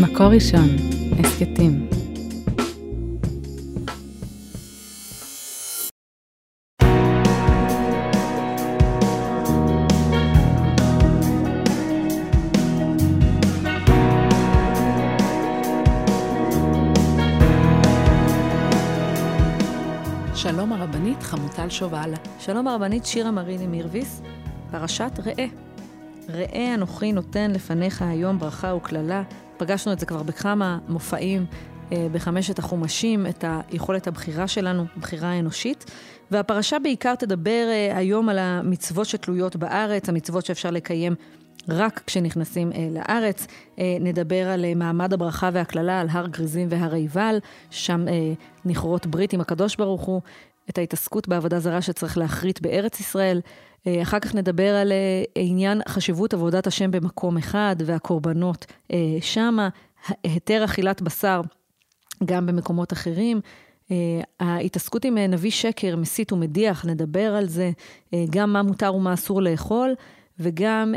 מקור ראשון, הסכתים. שלום הרבנית חמוטל שובל. שלום הרבנית שירה מריני מירביס, פרשת ראה. ראה אנוכי נותן לפניך היום ברכה וקללה. פגשנו את זה כבר בכמה מופעים אה, בחמשת החומשים, את היכולת הבחירה שלנו, הבחירה האנושית. והפרשה בעיקר תדבר אה, היום על המצוות שתלויות בארץ, המצוות שאפשר לקיים רק כשנכנסים אה, לארץ. אה, נדבר על אה, מעמד הברכה והקללה, על הר גריזים והר עיבל, שם נכרות ברית עם הקדוש ברוך הוא, את ההתעסקות בעבודה זרה שצריך להכרית בארץ ישראל. אה, אחר כך נדבר על אה, עניין חשיבות עבודת השם במקום אחד והקורבנות אה, שמה, היתר אכילת בשר גם במקומות אחרים. ההתעסקות עם נביא שקר, מסית ומדיח, נדבר על זה, גם מה מותר ומה אסור לאכול, וגם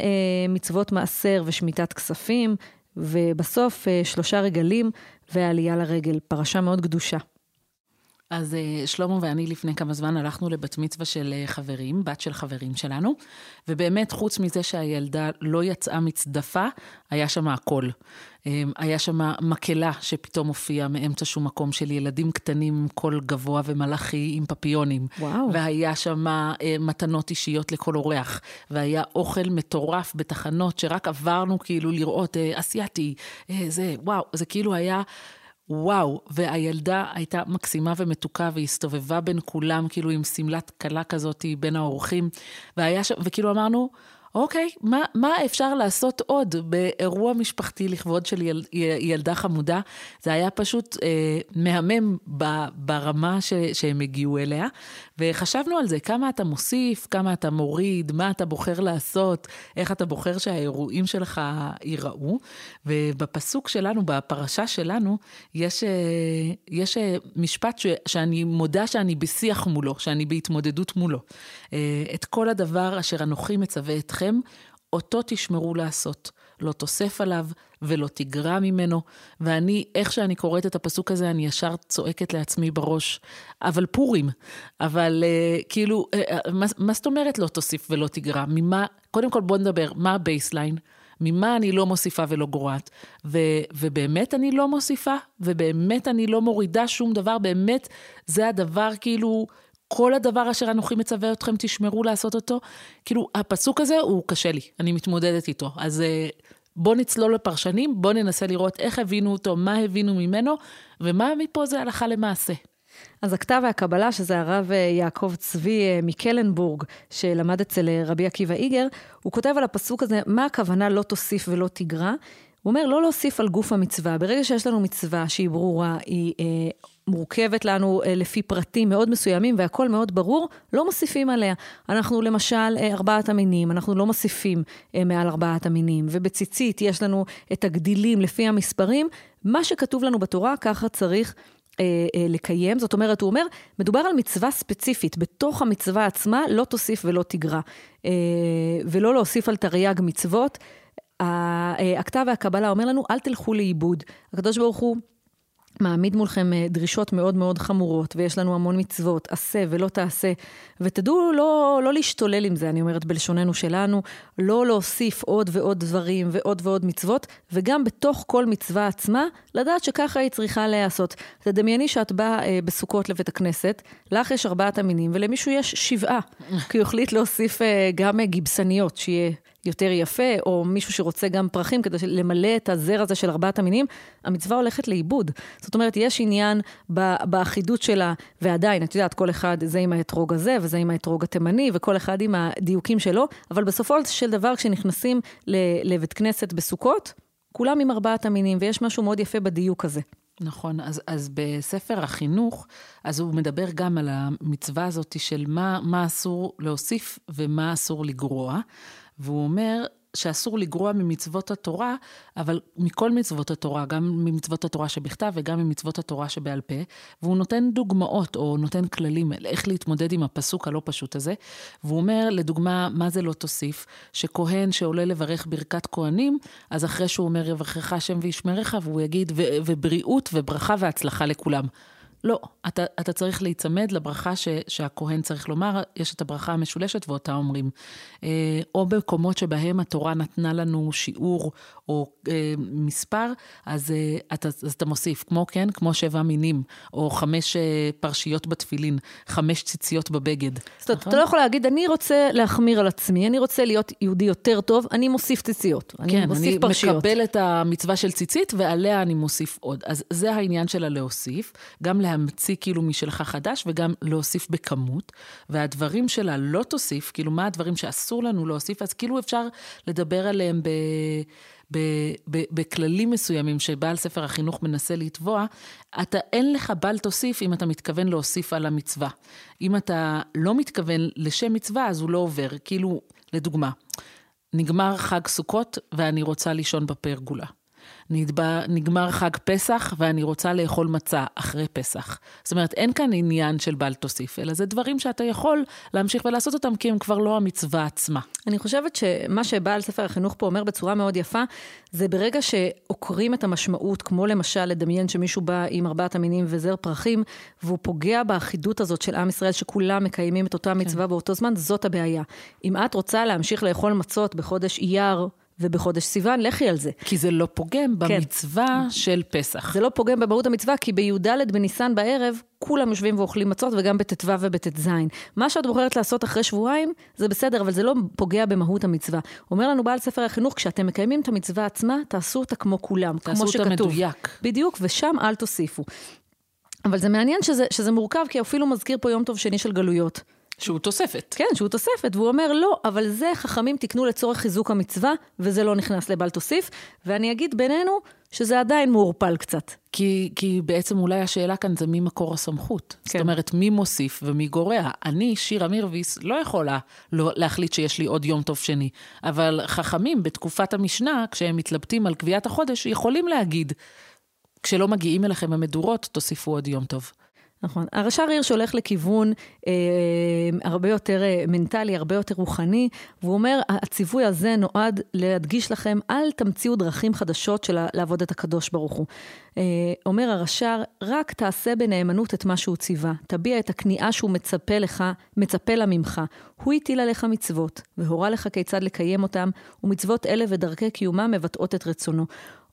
מצוות מעשר ושמיטת כספים, ובסוף שלושה רגלים ועלייה לרגל, פרשה מאוד קדושה. אז אה, שלמה ואני לפני כמה זמן הלכנו לבת מצווה של אה, חברים, בת של חברים שלנו, ובאמת, חוץ מזה שהילדה לא יצאה מצדפה, היה שם הכל. אמ, היה שם מקהלה שפתאום הופיעה מאמצע שום מקום של ילדים קטנים קול גבוה ומלאכי עם פפיונים. וואו. והיה שם אה, מתנות אישיות לכל אורח. והיה אוכל מטורף בתחנות שרק עברנו כאילו לראות אסייתי, זה, וואו, זה כאילו היה... וואו, והילדה הייתה מקסימה ומתוקה, והיא הסתובבה בין כולם, כאילו עם שמלת כלה כזאת בין האורחים, והיה שם, וכאילו אמרנו, אוקיי, מה, מה אפשר לעשות עוד באירוע משפחתי לכבוד של יל, ילדה חמודה? זה היה פשוט אה, מהמם ב, ברמה ש, שהם הגיעו אליה, וחשבנו על זה, כמה אתה מוסיף, כמה אתה מוריד, מה אתה בוחר לעשות, איך אתה בוחר שהאירועים שלך ייראו. ובפסוק שלנו, בפרשה שלנו, יש, אה, יש אה, משפט ש, שאני מודה שאני בשיח מולו, שאני בהתמודדות מולו. אה, את כל הדבר אשר אנוכי מצווה אתכם, אותו תשמרו לעשות. לא תוסף עליו ולא תגרע ממנו. ואני, איך שאני קוראת את הפסוק הזה, אני ישר צועקת לעצמי בראש, אבל פורים. אבל אה, כאילו, אה, מה, מה זאת אומרת לא תוסיף ולא תגרע? ממה, קודם כל בוא נדבר, מה ה baseline? ממה אני לא מוסיפה ולא גורעת. ו, ובאמת אני לא מוסיפה, ובאמת אני לא מורידה שום דבר, באמת זה הדבר כאילו כל הדבר אשר אנוכי מצווה אתכם, תשמרו לעשות אותו. כאילו, הפסוק הזה הוא קשה לי, אני מתמודדת איתו. אז אה, בואו נצלול לפרשנים, בואו ננסה לראות איך הבינו אותו, מה הבינו ממנו, ומה מפה זה הלכה למעשה. אז הכתב והקבלה, שזה הרב אה, יעקב צבי אה, מקלנבורג, שלמד אצל רבי עקיבא איגר, הוא כותב על הפסוק הזה, מה הכוונה לא תוסיף ולא תגרע? הוא אומר, לא להוסיף על גוף המצווה. ברגע שיש לנו מצווה שהיא ברורה, היא אה, מורכבת לנו אה, לפי פרטים מאוד מסוימים והכל מאוד ברור, לא מוסיפים עליה. אנחנו למשל, אה, ארבעת המינים, אנחנו לא מוסיפים אה, מעל ארבעת המינים. ובציצית יש לנו את הגדילים לפי המספרים. מה שכתוב לנו בתורה, ככה צריך אה, אה, לקיים. זאת אומרת, הוא אומר, מדובר על מצווה ספציפית. בתוך המצווה עצמה לא תוסיף ולא תגרע. אה, ולא להוסיף על תרי"ג מצוות. הכתב והקבלה אומר לנו, אל תלכו לאיבוד. הקדוש ברוך הוא מעמיד מולכם אה, דרישות מאוד מאוד חמורות, ויש לנו המון מצוות, עשה ולא תעשה. ותדעו לא, לא להשתולל עם זה, אני אומרת בלשוננו שלנו, לא להוסיף עוד ועוד דברים ועוד ועוד מצוות, וגם בתוך כל מצווה עצמה, לדעת שככה היא צריכה להיעשות. תדמייני שאת באה אה, בסוכות לבית הכנסת, לך יש ארבעת המינים, ולמישהו יש שבעה, כי הוא החליט להוסיף אה, גם אה, גיבסניות, שיהיה יותר יפה, או מישהו שרוצה גם פרחים כדי למלא את הזר הזה של ארבעת המינים, המצווה הולכת לאיבוד. זאת אומרת, יש עניין באחידות שלה, ועדיין, את יודעת, כל אחד זה עם האתרוג הזה, וזה עם האתרוג התימני, וכל אחד עם הדיוקים שלו, אבל בסופו של דבר, כשנכנסים לבית כנסת בסוכות, כולם עם ארבעת המינים, ויש משהו מאוד יפה בדיוק הזה. נכון, אז, אז בספר החינוך, אז הוא מדבר גם על המצווה הזאת של מה, מה אסור להוסיף ומה אסור לגרוע. והוא אומר שאסור לגרוע ממצוות התורה, אבל מכל מצוות התורה, גם ממצוות התורה שבכתב וגם ממצוות התורה שבעל פה, והוא נותן דוגמאות או נותן כללים איך להתמודד עם הפסוק הלא פשוט הזה, והוא אומר, לדוגמה, מה זה לא תוסיף? שכהן שעולה לברך ברכת כהנים, אז אחרי שהוא אומר יברכך השם וישמרך, והוא יגיד, ובריאות וברכה והצלחה לכולם. לא, אתה, אתה צריך להיצמד לברכה ש, שהכהן צריך לומר, יש את הברכה המשולשת ואותה אומרים. אה, או במקומות שבהם התורה נתנה לנו שיעור או אה, מספר, אז, אה, אתה, אז אתה מוסיף, כמו כן, כמו שבע מינים, או חמש אה, פרשיות בתפילין, חמש ציציות בבגד. זאת אומרת, נכון? אתה לא יכול להגיד, אני רוצה להחמיר על עצמי, אני רוצה להיות יהודי יותר טוב, אני מוסיף ציציות, אני כן, מוסיף אני פרשיות. מקבל את המצווה של ציצית, ועליה אני מוסיף עוד. אז זה העניין של הלהוסיף, גם להמציא כאילו משלך חדש, וגם להוסיף בכמות. והדברים שלה לא תוסיף, כאילו, מה הדברים שאסור לנו להוסיף, אז כאילו אפשר לדבר עליהם ב... בכללים מסוימים שבעל ספר החינוך מנסה לתבוע, אתה, אין לך בל תוסיף אם אתה מתכוון להוסיף על המצווה. אם אתה לא מתכוון לשם מצווה, אז הוא לא עובר. כאילו, לדוגמה, נגמר חג סוכות ואני רוצה לישון בפרגולה. נדבע, נגמר חג פסח ואני רוצה לאכול מצה אחרי פסח. זאת אומרת, אין כאן עניין של בל תוסיף, אלא זה דברים שאתה יכול להמשיך ולעשות אותם כי הם כבר לא המצווה עצמה. אני חושבת שמה שבעל ספר החינוך פה אומר בצורה מאוד יפה, זה ברגע שעוקרים את המשמעות, כמו למשל לדמיין שמישהו בא עם ארבעת המינים וזר פרחים, והוא פוגע באחידות הזאת של עם ישראל, שכולם מקיימים את אותה מצווה כן. באותו זמן, זאת הבעיה. אם את רוצה להמשיך לאכול מצות בחודש אייר, ובחודש סיוון, לכי על זה. כי זה לא פוגם כן. במצווה כן. של פסח. זה לא פוגם במהות המצווה, כי בי"ד בניסן בערב, כולם יושבים ואוכלים מצות, וגם בט"ו ובט"ז. מה שאת בוחרת לעשות אחרי שבועיים, זה בסדר, אבל זה לא פוגע במהות המצווה. אומר לנו בעל ספר החינוך, כשאתם מקיימים את המצווה עצמה, תעשו אותה כמו כולם, כמו שכתוב. תעשו אותה מדויק. בדיוק, ושם אל תוסיפו. אבל זה מעניין שזה, שזה מורכב, כי אפילו מזכיר פה יום טוב שני של גלויות. שהוא תוספת. כן, שהוא תוספת, והוא אומר, לא, אבל זה חכמים תקנו לצורך חיזוק המצווה, וזה לא נכנס לבל תוסיף. ואני אגיד בינינו, שזה עדיין מעורפל קצת. כי, כי בעצם אולי השאלה כאן זה מי מקור הסמכות. כן. זאת אומרת, מי מוסיף ומי גורע. אני, שירה מירביס, לא יכולה לא, להחליט שיש לי עוד יום טוב שני. אבל חכמים בתקופת המשנה, כשהם מתלבטים על קביעת החודש, יכולים להגיד, כשלא מגיעים אליכם המדורות, תוסיפו עוד יום טוב. נכון. הרש"ר הירש הולך לכיוון אה, הרבה יותר אה, מנטלי, הרבה יותר רוחני, והוא אומר, הציווי הזה נועד להדגיש לכם, אל תמציאו דרכים חדשות של לעבוד את הקדוש ברוך הוא. אה, אומר הרש"ר, רק תעשה בנאמנות את מה שהוא ציווה. תביע את הכניעה שהוא מצפה לך, מצפה לה ממך. הוא הטיל עליך מצוות, והורה לך כיצד לקיים אותם, ומצוות אלה ודרכי קיומם מבטאות את רצונו.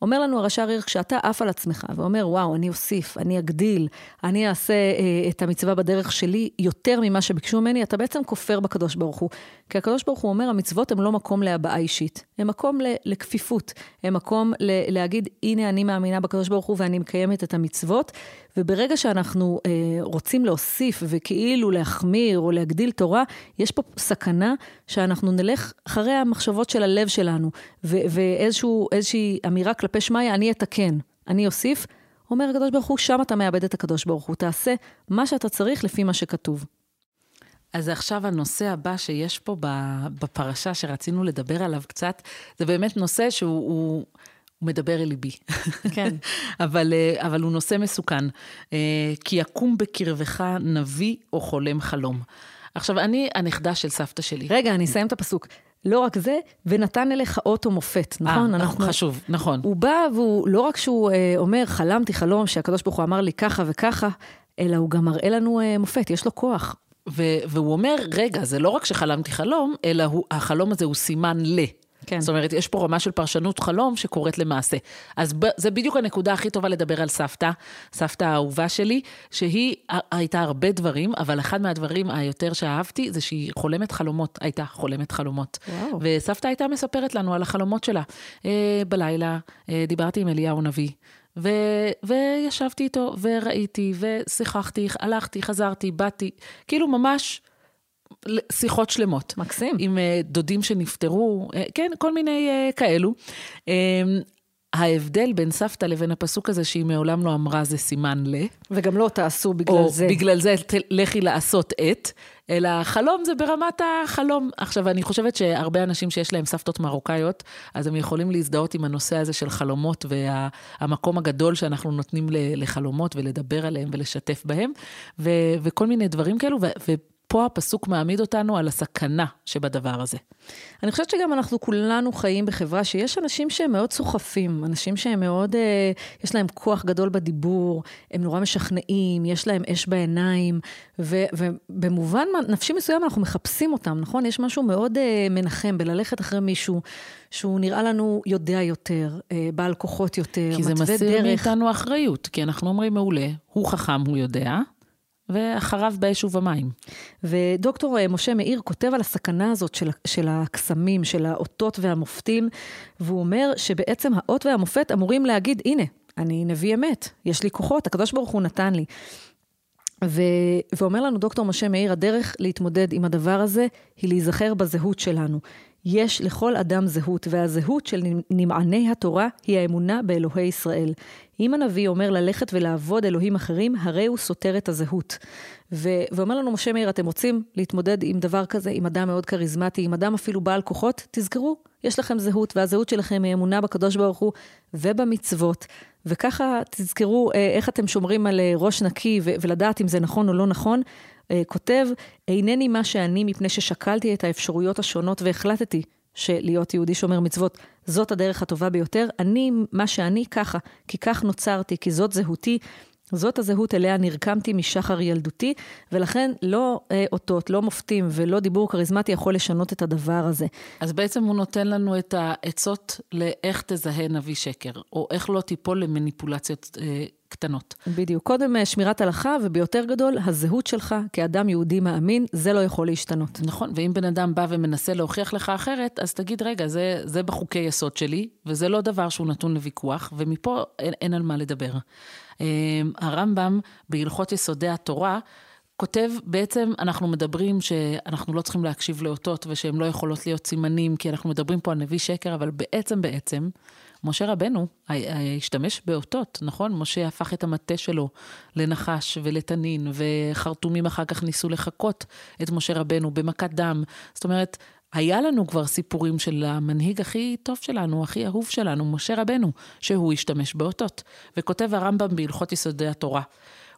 אומר לנו הרש"ר עיר, כשאתה עף על עצמך ואומר, וואו, אני אוסיף, אני אגדיל, אני אעשה אה, את המצווה בדרך שלי יותר ממה שביקשו ממני, אתה בעצם כופר בקדוש ברוך הוא. כי הקדוש ברוך הוא אומר, המצוות הן לא מקום להבעה אישית, הן מקום לכפיפות, הן מקום להגיד, הנה אני מאמינה בקדוש ברוך הוא ואני מקיימת את המצוות, וברגע שאנחנו אה, רוצים להוסיף וכאילו להחמיר או להגדיל תורה, יש פה סכנה שאנחנו נלך אחרי המחשבות של הלב שלנו, ואיזושהי אמירה כלפי שמיא, אני אתקן, אני אוסיף. אומר הקדוש ברוך הוא, שם אתה מאבד את הקדוש ברוך הוא. תעשה מה שאתה צריך לפי מה שכתוב. אז עכשיו הנושא הבא שיש פה בפרשה שרצינו לדבר עליו קצת, זה באמת נושא שהוא... הוא... הוא מדבר אל ליבי. כן. אבל, אה, אבל הוא נושא מסוכן. אה, כי יקום בקרבך נביא או חולם חלום. עכשיו, אני הנכדה של סבתא שלי. רגע, אני אסיים את הפסוק. לא רק זה, ונתן אליך אות ומופת, נכון? 아, אה, אנחנו, חשוב, נכון. הוא בא והוא, לא רק שהוא אה, אומר, חלמתי חלום שהקדוש ברוך הוא אמר לי ככה וככה, אלא הוא גם מראה לנו אה, מופת, יש לו כוח. ו- והוא אומר, רגע, זה לא רק שחלמתי חלום, אלא הוא, החלום הזה הוא סימן ל. כן. זאת אומרת, יש פה רמה של פרשנות חלום שקורית למעשה. אז ב, זה בדיוק הנקודה הכי טובה לדבר על סבתא, סבתא האהובה שלי, שהיא הייתה הרבה דברים, אבל אחד מהדברים היותר שאהבתי זה שהיא חולמת חלומות, הייתה חולמת חלומות. וואו. וסבתא הייתה מספרת לנו על החלומות שלה. אה, בלילה אה, דיברתי עם אליהו נביא. ו, וישבתי איתו, וראיתי, ושיחחתי, הלכתי, חזרתי, באתי, כאילו ממש שיחות שלמות. מקסים. עם uh, דודים שנפטרו, uh, כן, כל מיני uh, כאלו. Um, ההבדל בין סבתא לבין הפסוק הזה, שהיא מעולם לא אמרה זה סימן ל. וגם לא תעשו בגלל או זה. או בגלל זה לכי לעשות את. אלא חלום זה ברמת החלום. עכשיו, אני חושבת שהרבה אנשים שיש להם סבתות מרוקאיות, אז הם יכולים להזדהות עם הנושא הזה של חלומות והמקום וה, הגדול שאנחנו נותנים לחלומות ולדבר עליהם ולשתף בהם, ו, וכל מיני דברים כאלו. ו, פה הפסוק מעמיד אותנו על הסכנה שבדבר הזה. אני חושבת שגם אנחנו כולנו חיים בחברה שיש אנשים שהם מאוד סוחפים, אנשים שהם מאוד, אה, יש להם כוח גדול בדיבור, הם נורא משכנעים, יש להם אש בעיניים, ו, ובמובן נפשי מסוים אנחנו מחפשים אותם, נכון? יש משהו מאוד אה, מנחם בללכת אחרי מישהו שהוא נראה לנו יודע יותר, אה, בעל כוחות יותר, מתווה דרך. כי זה מסיר מאיתנו אחריות, כי אנחנו אומרים, מעולה, הוא חכם, הוא יודע. ואחריו באש ובמים. ודוקטור אה, משה מאיר כותב על הסכנה הזאת של, של הקסמים, של האותות והמופתים, והוא אומר שבעצם האות והמופת אמורים להגיד, הנה, אני נביא אמת, יש לי כוחות, הקדוש ברוך הוא נתן לי. ו... ואומר לנו דוקטור משה מאיר, הדרך להתמודד עם הדבר הזה היא להיזכר בזהות שלנו. יש לכל אדם זהות, והזהות של נמעני התורה היא האמונה באלוהי ישראל. אם הנביא אומר ללכת ולעבוד אלוהים אחרים, הרי הוא סותר את הזהות. ו- ואומר לנו משה מאיר, אתם רוצים להתמודד עם דבר כזה, עם אדם מאוד כריזמטי, עם אדם אפילו בעל כוחות? תזכרו, יש לכם זהות, והזהות שלכם היא אמונה בקדוש ברוך הוא ובמצוות. וככה תזכרו אה, איך אתם שומרים על אה, ראש נקי ו- ולדעת אם זה נכון או לא נכון. אה, כותב, אינני מה שאני מפני ששקלתי את האפשרויות השונות והחלטתי שלהיות יהודי שומר מצוות זאת הדרך הטובה ביותר. אני מה שאני ככה, כי כך נוצרתי, כי זאת זהותי. זאת הזהות אליה נרקמתי משחר ילדותי, ולכן לא אה, אותות, לא מופתים ולא דיבור כריזמטי יכול לשנות את הדבר הזה. אז בעצם הוא נותן לנו את העצות לאיך תזהה נביא שקר, או איך לא תיפול למניפולציות אה, קטנות. בדיוק. קודם אה, שמירת הלכה, וביותר גדול, הזהות שלך כאדם יהודי מאמין, זה לא יכול להשתנות. נכון, ואם בן אדם בא ומנסה להוכיח לך אחרת, אז תגיד, רגע, זה, זה בחוקי יסוד שלי, וזה לא דבר שהוא נתון לוויכוח, ומפה אין, אין על מה לדבר. אה, הרמב"ם, בהלכות יסודי התורה, כותב, בעצם אנחנו מדברים שאנחנו לא צריכים להקשיב לאותות ושהן לא יכולות להיות סימנים, כי אנחנו מדברים פה על נביא שקר, אבל בעצם, בעצם, משה רבנו השתמש באותות, נכון? משה הפך את המטה שלו לנחש ולתנין, וחרטומים אחר כך ניסו לחקות את משה רבנו במכת דם. זאת אומרת, היה לנו כבר סיפורים של המנהיג הכי טוב שלנו, הכי אהוב שלנו, משה רבנו, שהוא השתמש באותות. וכותב הרמב"ם בהלכות יסודי התורה.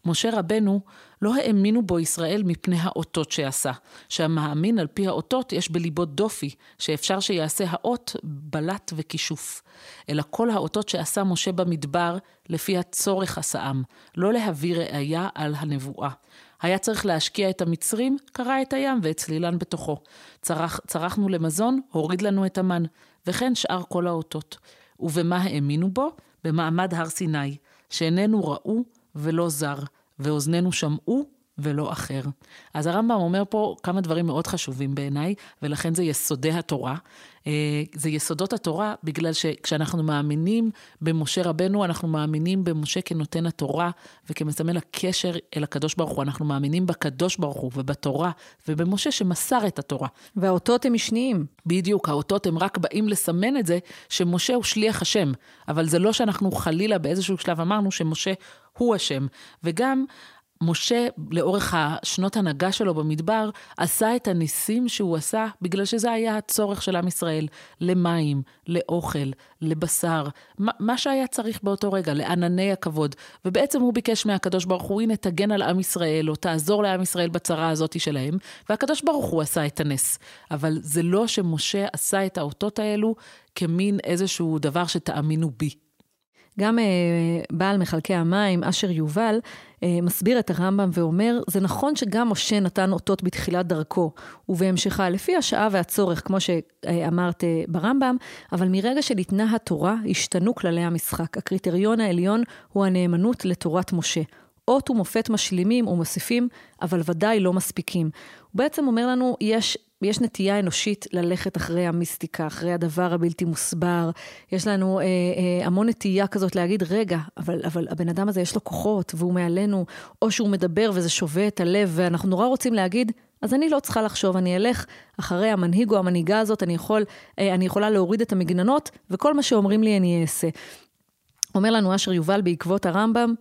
משה רבנו, לא האמינו בו ישראל מפני האותות שעשה. שהמאמין על פי האותות יש בליבו דופי, שאפשר שיעשה האות בלט וכישוף. אלא כל האותות שעשה משה במדבר, לפי הצורך עשאם, לא להביא ראייה על הנבואה. היה צריך להשקיע את המצרים, קרע את הים והצלילן בתוכו. צרח, צרכנו למזון, הוריד לנו את המן, וכן שאר כל האותות. ובמה האמינו בו? במעמד הר סיני, שאיננו ראו ולא זר, ואוזנינו שמעו ולא אחר. אז הרמב"ם אומר פה כמה דברים מאוד חשובים בעיניי, ולכן זה יסודי התורה. אה, זה יסודות התורה בגלל שכשאנחנו מאמינים במשה רבנו, אנחנו מאמינים במשה כנותן התורה וכמסמל הקשר אל הקדוש ברוך הוא. אנחנו מאמינים בקדוש ברוך הוא ובתורה ובמשה שמסר את התורה. והאותות הם משניים. בדיוק, האותות הם רק באים לסמן את זה שמשה הוא שליח השם, אבל זה לא שאנחנו חלילה באיזשהו שלב אמרנו שמשה הוא השם. וגם משה, לאורך השנות הנהגה שלו במדבר, עשה את הניסים שהוא עשה בגלל שזה היה הצורך של עם ישראל, למים, לאוכל, לבשר, מה שהיה צריך באותו רגע, לענני הכבוד. ובעצם הוא ביקש מהקדוש ברוך הוא, הנה תגן על עם ישראל, או תעזור לעם ישראל בצרה הזאת שלהם, והקדוש ברוך הוא עשה את הנס. אבל זה לא שמשה עשה את האותות האלו כמין איזשהו דבר שתאמינו בי. גם אה, בעל מחלקי המים, אשר יובל, אה, מסביר את הרמב"ם ואומר, זה נכון שגם משה נתן אותות בתחילת דרכו ובהמשכה, לפי השעה והצורך, כמו שאמרת אה, ברמב"ם, אבל מרגע שניתנה התורה, השתנו כללי המשחק. הקריטריון העליון הוא הנאמנות לתורת משה. אות ומופת משלימים ומוסיפים, אבל ודאי לא מספיקים. הוא בעצם אומר לנו, יש יש נטייה אנושית ללכת אחרי המיסטיקה, אחרי הדבר הבלתי מוסבר. יש לנו אה, אה, המון נטייה כזאת להגיד, רגע, אבל, אבל הבן אדם הזה יש לו כוחות והוא מעלינו, או שהוא מדבר וזה שובה את הלב, ואנחנו נורא רוצים להגיד, אז אני לא צריכה לחשוב, אני אלך אחרי המנהיג או המנהיגה הזאת, אני, יכול, אה, אני יכולה להוריד את המגננות, וכל מה שאומרים לי אני אעשה. אומר לנו אשר יובל בעקבות הרמב"ם,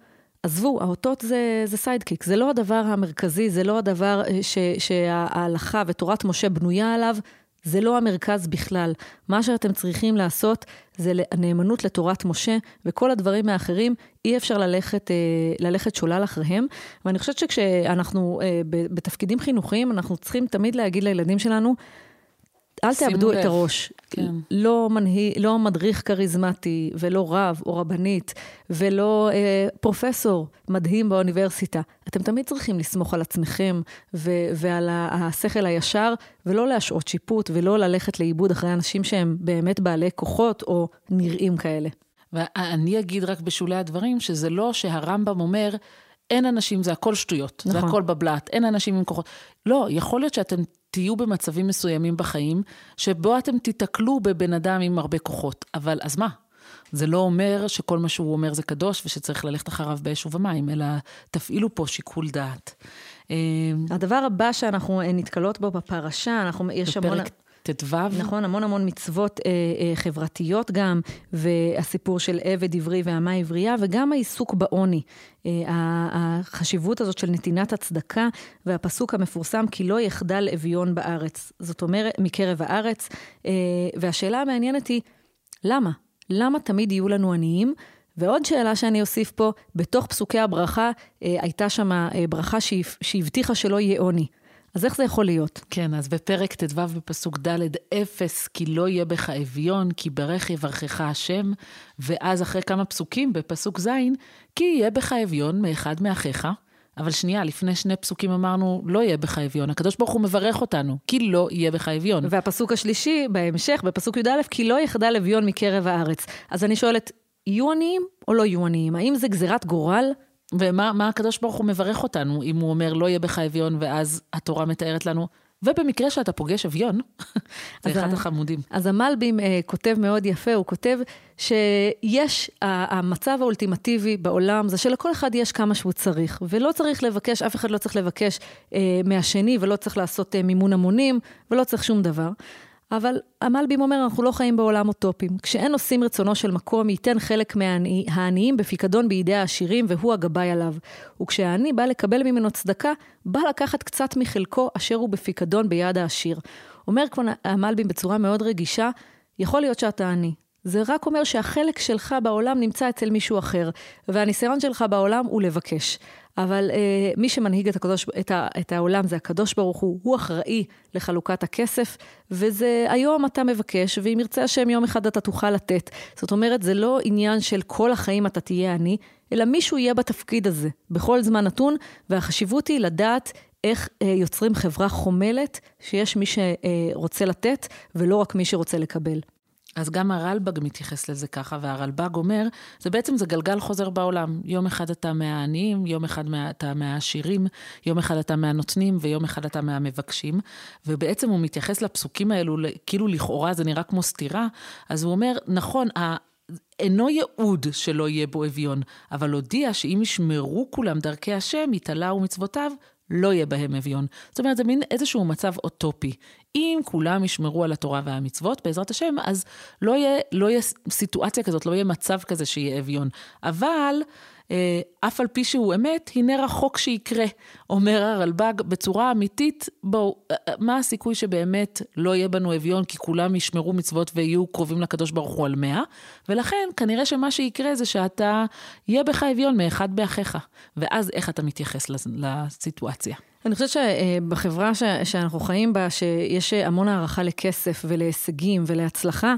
עזבו, האותות זה, זה סיידקיק, זה לא הדבר המרכזי, זה לא הדבר ש, שההלכה ותורת משה בנויה עליו, זה לא המרכז בכלל. מה שאתם צריכים לעשות זה הנאמנות לתורת משה, וכל הדברים האחרים, אי אפשר ללכת, אה, ללכת שולל אחריהם. ואני חושבת שכשאנחנו אה, בתפקידים חינוכיים, אנחנו צריכים תמיד להגיד לילדים שלנו, אל תאבדו. את הראש. כן. לא, מנהי, לא מדריך כריזמטי, ולא רב או רבנית, ולא אה, פרופסור מדהים באוניברסיטה. אתם תמיד צריכים לסמוך על עצמכם ו- ועל השכל הישר, ולא להשעות שיפוט, ולא ללכת לאיבוד אחרי אנשים שהם באמת בעלי כוחות או נראים כאלה. ואני אגיד רק בשולי הדברים, שזה לא שהרמב"ם אומר, אין אנשים, זה הכל שטויות, נכון. זה הכל בבלת, אין אנשים עם כוחות. לא, יכול להיות שאתם תהיו במצבים מסוימים בחיים, שבו אתם תיתקלו בבן אדם עם הרבה כוחות. אבל אז מה? זה לא אומר שכל מה שהוא אומר זה קדוש ושצריך ללכת אחריו באש ובמים, אלא תפעילו פה שיקול דעת. אה, הדבר הבא שאנחנו נתקלות בו בפרשה, אנחנו, יש המון... ט"ו. נכון, המון המון מצוות אה, אה, חברתיות גם, והסיפור של עבד עברי ואמה עברייה, וגם העיסוק בעוני. אה, החשיבות הזאת של נתינת הצדקה, והפסוק המפורסם, כי לא יחדל אביון בארץ. זאת אומרת, מקרב הארץ. אה, והשאלה המעניינת היא, למה? למה תמיד יהיו לנו עניים? ועוד שאלה שאני אוסיף פה, בתוך פסוקי הברכה, אה, הייתה שם אה, ברכה שהבטיחה שלא יהיה עוני. אז איך זה יכול להיות? כן, אז בפרק ט"ו בפסוק ד', אפס, כי לא יהיה בך אביון, כי ברך יברכך השם, ואז אחרי כמה פסוקים, בפסוק ז', כי יהיה בך אביון מאחד מאחיך. אבל שנייה, לפני שני פסוקים אמרנו, לא יהיה בך אביון. הקדוש ברוך הוא מברך אותנו, כי לא יהיה בך אביון. והפסוק השלישי, בהמשך, בפסוק י"א, כי לא יחדל אביון מקרב הארץ. אז אני שואלת, יהיו עניים או לא יהיו עניים? האם זה גזירת גורל? ומה הקדוש ברוך הוא מברך אותנו, אם הוא אומר לא יהיה בך אביון, ואז התורה מתארת לנו, ובמקרה שאתה פוגש אביון, זה אחד החמודים. אז המלבים אה, כותב מאוד יפה, הוא כותב שיש, המצב האולטימטיבי בעולם זה שלכל אחד יש כמה שהוא צריך, ולא צריך לבקש, אף אחד לא צריך לבקש אה, מהשני, ולא צריך לעשות אה, מימון המונים, ולא צריך שום דבר. אבל המלבים אומר, אנחנו לא חיים בעולם אוטופים. כשאין עושים רצונו של מקום, ייתן חלק מהעניים בפיקדון בידי העשירים, והוא הגבאי עליו. וכשהעני בא לקבל ממנו צדקה, בא לקחת קצת מחלקו אשר הוא בפיקדון ביד העשיר. אומר כבר המלבים בצורה מאוד רגישה, יכול להיות שאתה עני. זה רק אומר שהחלק שלך בעולם נמצא אצל מישהו אחר, והניסיון שלך בעולם הוא לבקש. אבל אה, מי שמנהיג את, הקדוש, את, ה, את העולם זה הקדוש ברוך הוא, הוא אחראי לחלוקת הכסף, וזה היום אתה מבקש, ואם ירצה השם יום אחד אתה תוכל לתת. זאת אומרת, זה לא עניין של כל החיים אתה תהיה עני, אלא מישהו יהיה בתפקיד הזה, בכל זמן נתון, והחשיבות היא לדעת איך אה, יוצרים חברה חומלת, שיש מי שרוצה לתת, ולא רק מי שרוצה לקבל. אז גם הרלב"ג מתייחס לזה ככה, והרלב"ג אומר, זה בעצם, זה גלגל חוזר בעולם. יום אחד אתה מהעניים, יום אחד אתה מהעשירים, יום אחד אתה מהנותנים, ויום אחד אתה מהמבקשים. ובעצם הוא מתייחס לפסוקים האלו, כאילו לכאורה זה נראה כמו סתירה, אז הוא אומר, נכון, אינו ייעוד שלא יהיה בו אביון, אבל הודיע שאם ישמרו כולם דרכי השם, יתעלה ומצוותיו, לא יהיה בהם אביון. זאת אומרת, זה מין איזשהו מצב אוטופי. אם כולם ישמרו על התורה והמצוות, בעזרת השם, אז לא יהיה, לא יהיה סיטואציה כזאת, לא יהיה מצב כזה שיהיה אביון. אבל... אה, אף על פי שהוא אמת, הנה רחוק שיקרה, אומר הרלב"ג בצורה אמיתית, בואו, אה, אה, מה הסיכוי שבאמת לא יהיה בנו אביון, כי כולם ישמרו מצוות ויהיו קרובים לקדוש ברוך הוא על מאה, ולכן כנראה שמה שיקרה זה שאתה, יהיה בך אביון מאחד באחיך, ואז איך אתה מתייחס לסיטואציה. אני חושבת שבחברה שאנחנו חיים בה, שיש המון הערכה לכסף ולהישגים ולהצלחה,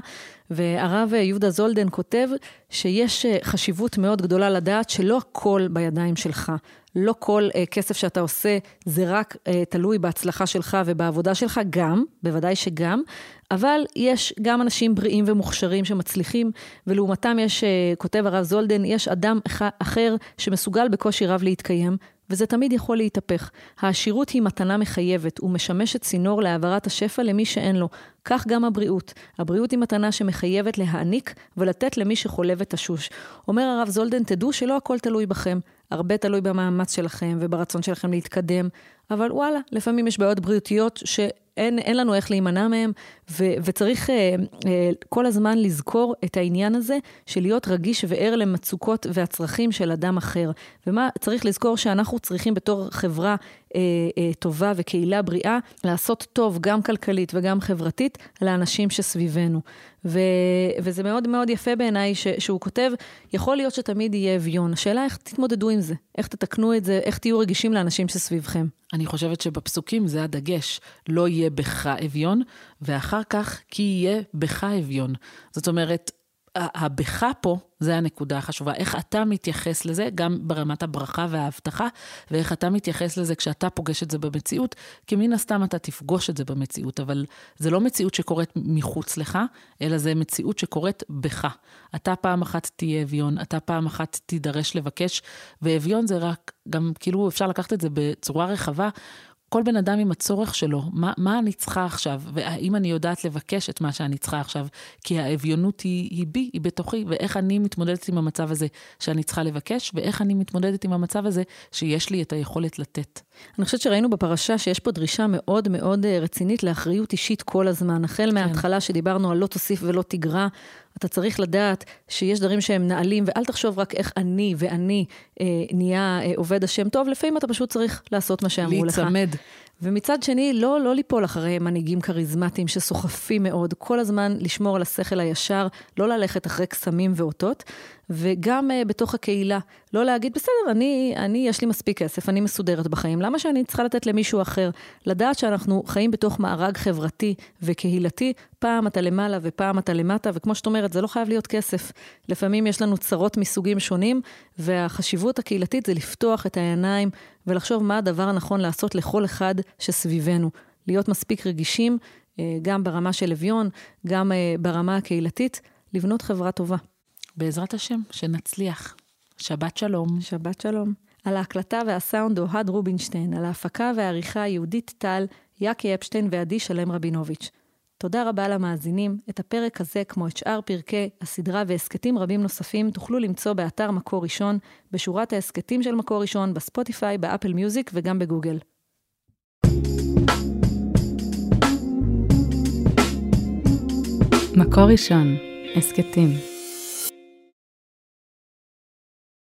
והרב יהודה זולדן כותב שיש חשיבות מאוד גדולה לדעת שלא הכל בידיים שלך. לא כל uh, כסף שאתה עושה זה רק uh, תלוי בהצלחה שלך ובעבודה שלך, גם, בוודאי שגם, אבל יש גם אנשים בריאים ומוכשרים שמצליחים, ולעומתם יש, uh, כותב הרב זולדן, יש אדם אחר שמסוגל בקושי רב להתקיים, וזה תמיד יכול להתהפך. העשירות היא מתנה מחייבת ומשמשת צינור להעברת השפע למי שאין לו. כך גם הבריאות. הבריאות היא מתנה שמחייבת להעניק ולתת למי שחולה ותשוש. אומר הרב זולדן, תדעו שלא הכל תלוי בכם. הרבה תלוי במאמץ שלכם וברצון שלכם להתקדם, אבל וואלה, לפעמים יש בעיות בריאותיות ש... אין, אין לנו איך להימנע מהם, ו, וצריך אה, אה, כל הזמן לזכור את העניין הזה של להיות רגיש וער למצוקות והצרכים של אדם אחר. ומה צריך לזכור שאנחנו צריכים בתור חברה אה, אה, טובה וקהילה בריאה, לעשות טוב גם כלכלית וגם חברתית לאנשים שסביבנו. ו, וזה מאוד מאוד יפה בעיניי שהוא כותב, יכול להיות שתמיד יהיה אביון. השאלה איך תתמודדו עם זה, איך תתקנו את זה, איך תהיו רגישים לאנשים שסביבכם. אני חושבת שבפסוקים זה הדגש, לא יהיה בך אביון, ואחר כך כי יהיה בך אביון. זאת אומרת, הבך פה, זה הנקודה החשובה. איך אתה מתייחס לזה, גם ברמת הברכה וההבטחה, ואיך אתה מתייחס לזה כשאתה פוגש את זה במציאות, כי מן הסתם אתה תפגוש את זה במציאות, אבל זה לא מציאות שקורית מחוץ לך, אלא זה מציאות שקורית בך. אתה פעם אחת תהיה אביון, אתה פעם אחת תידרש לבקש, ואביון זה רק, גם כאילו אפשר לקחת את זה בצורה רחבה, כל בן אדם עם הצורך שלו, מה, מה אני צריכה עכשיו, והאם אני יודעת לבקש את מה שאני צריכה עכשיו, כי האביונות היא, היא בי, היא בתוכי, ואיך אני מתמודדת עם המצב הזה שאני צריכה לבקש, ואיך אני מתמודדת עם המצב הזה שיש לי את היכולת לתת. אני חושבת שראינו בפרשה שיש פה דרישה מאוד מאוד אה, רצינית לאחריות אישית כל הזמן. החל כן. מההתחלה שדיברנו על לא תוסיף ולא תגרע, אתה צריך לדעת שיש דברים שהם נעלים, ואל תחשוב רק איך אני ואני אה, נהיה אה, עובד השם טוב, לפעמים אתה פשוט צריך לעשות מה שאמרו לך. להיצמד. ומצד שני, לא, לא ליפול אחרי מנהיגים כריזמטיים שסוחפים מאוד, כל הזמן לשמור על השכל הישר, לא ללכת אחרי קסמים ואותות, וגם uh, בתוך הקהילה, לא להגיד, בסדר, אני, אני, יש לי מספיק כסף, אני מסודרת בחיים, למה שאני צריכה לתת למישהו אחר? לדעת שאנחנו חיים בתוך מארג חברתי וקהילתי, פעם אתה למעלה ופעם אתה למטה, וכמו שאת אומרת, זה לא חייב להיות כסף. לפעמים יש לנו צרות מסוגים שונים, והחשיבות הקהילתית זה לפתוח את העיניים ולחשוב מה הדבר הנכון לעשות לכל אחד שסביבנו. להיות מספיק רגישים, אה, גם ברמה של אביון, גם אה, ברמה הקהילתית, לבנות חברה טובה. בעזרת השם, שנצליח. שבת שלום. שבת שלום. על ההקלטה והסאונד אוהד רובינשטיין, על ההפקה והעריכה יהודית טל, יאקי אפשטיין ועדי שלם רבינוביץ'. תודה רבה למאזינים. את הפרק הזה, כמו את שאר פרקי הסדרה והסכתים רבים נוספים, תוכלו למצוא באתר מקור ראשון, בשורת ההסכתים של מקור ראשון, בספוטיפיי, באפל מיוזיק וגם בגוגל. מקור ראשון, הסכתים.